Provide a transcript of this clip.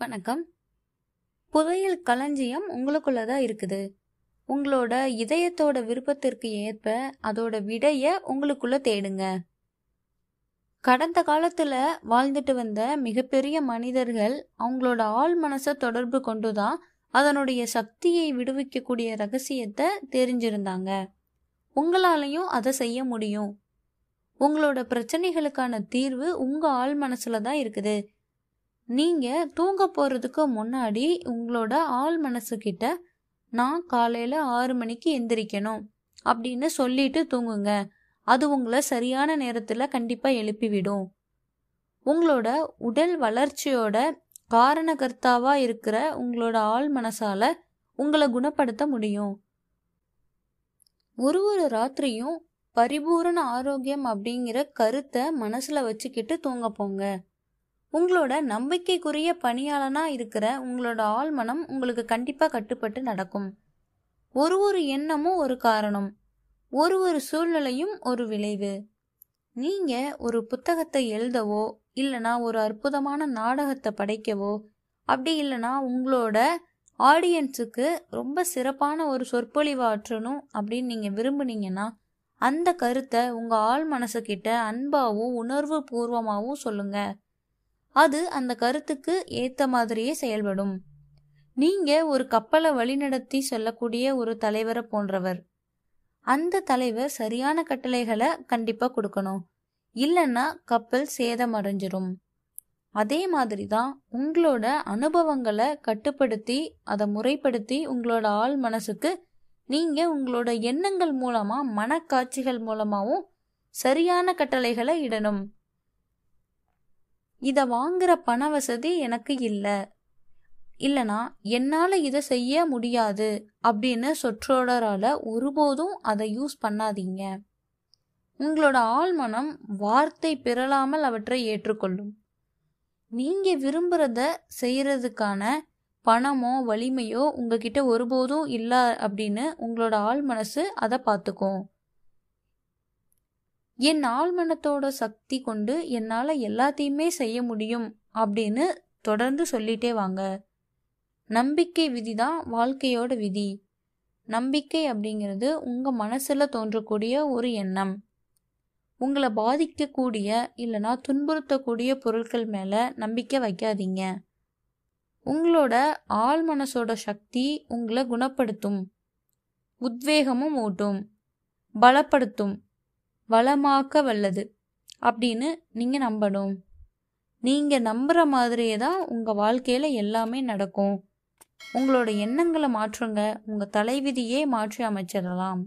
வணக்கம். புதையல் களஞ்சியம் உங்களுக்குள்ள தான் இருக்குது. உங்களோட இதயத்தோட விருப்பத்திற்கு ஏற்ப அதோட விடைய உங்களுக்குள்ள தேடுங்க. கடந்த காலத்துல வாழ்ந்துட்டு வந்த மிகப்பெரிய மனிதர்கள் அவங்களோட ஆள் மனசை தொடர்பு கொண்டுதான் அதனுடைய சக்தியை விடுவிக்கக்கூடிய ரகசியத்தை தெரிஞ்சிருந்தாங்க. உங்களாலையும் அதை செய்ய முடியும். உங்களோட பிரச்சனைகளுக்கான தீர்வு உங்க ஆள் மனசுல தான் இருக்குது. நீங்கள் தூங்க போகிறதுக்கு முன்னாடி உங்களோட ஆள் மனசுக்கிட்ட நான் காலையில் ஆறு மணிக்கு எந்திரிக்கணும் அப்படின்னு சொல்லிட்டு தூங்குங்க. அது உங்களை சரியான நேரத்தில் கண்டிப்பாக எழுப்பிவிடும். உங்களோட உடல் வளர்ச்சியோட காரணகர்த்தாவாக இருக்கிற உங்களோட ஆள் மனசால் உங்களை குணப்படுத்த முடியும். ஒரு ஒரு ராத்திரியும் பரிபூரண ஆரோக்கியம் அப்படிங்கிற கருத்தை மனசில் வச்சுக்கிட்டு தூங்க போங்க. உங்களோட நம்பிக்கைக்குரிய பணியாளனா இருக்கிற உங்களோட ஆழ்மனம் உங்களுக்கு கண்டிப்பா கட்டுப்பட்டு நடக்கும். ஒரு ஒரு எண்ணமும் ஒரு காரணம். ஒரு ஒரு சூழ்நிலையும் ஒரு விளைவு. நீங்க ஒரு புத்தகத்தை எழுதவோ இல்லைனா ஒரு அற்புதமான நாடகத்தை படைக்கவோ அப்படி இல்லைனா உங்களோட ஆடியன்ஸுக்கு ரொம்ப சிறப்பான ஒரு சொற்பொழிவு ஆற்றணும் அப்படின்னு நீங்கள் விரும்புனீங்கன்னா அந்த கருத்தை உங்கள் ஆள் மனசுக்கிட்ட அன்பாவும் உணர்வு பூர்வமாகவும் சொல்லுங்கள் அது அந்த கருத்துக்கு ஏத்த மாதிரியே செயல்படும். நீங்க ஒரு கப்பலை வழிநடத்தி சொல்லக்கூடிய ஒரு தலைவரை போன்றவர். அந்த தலைவர் சரியான கட்டளைகளை கண்டிப்பா கொடுக்கணும். இல்லைன்னா கப்பல் சேதம் அடைஞ்சிரும். அதே மாதிரி தான் உங்களோட அனுபவங்களை கட்டுப்படுத்தி அதை முறைப்படுத்தி உங்களோட ஆள் மனசுக்கு நீங்க உங்களோட எண்ணங்கள் மூலமா மனக்காட்சிகள் மூலமாவும் சரியான கட்டளைகளை இடணும். இதை வாங்குற பண வசதி எனக்கு இல்லை. இல்லனா என்னால இதை செய்ய முடியாது அப்படின்னு சொற்றொடரால ஒருபோதும் அதை யூஸ் பண்ணாதீங்க. உங்களோட ஆழ்மனம் வார்த்தை பெறலாமல் அவற்றை ஏற்றுக்கொள்ளும். நீங்க விரும்புறத செய்யறதுக்கான பணமோ வலிமையோ உங்ககிட்ட ஒருபோதும் இல்ல அப்படின்னு உங்களோட ஆள் மனசு அதை பார்த்துக்கும் என் ஆழ்மனத்தோட சக்தி கொண்டு என்னால எல்லாத்தையுமே செய்ய முடியும் அப்படின்னு தொடர்ந்து சொல்லிட்டே வாங்க. நம்பிக்கை விதி தான் வாழ்க்கையோட விதி. நம்பிக்கை அப்படிங்கிறது உங்க மனசுல தோன்றக்கூடிய ஒரு எண்ணம். உங்களை பாதிக்கக்கூடிய இல்லைனா துன்புறுத்தக்கூடிய பொருட்கள் மேல நம்பிக்கை வைக்காதீங்க. உங்களோட ஆள் மனசோட சக்தி உங்களை குணப்படுத்தும். உத்வேகமும் ஊட்டும். பலப்படுத்தும். வளமாக்க வல்லது. அப்படின்னு நீங்கள் நம்பணும். நீங்கள் நம்புகிற மாதிரியே தான் உங்கள் வாழ்க்கையில் எல்லாமே நடக்கும். உங்களோட எண்ணங்களை மாற்றுங்க. உங்கள் தலைவிதியே மாற்றி அமைச்சிடலாம்.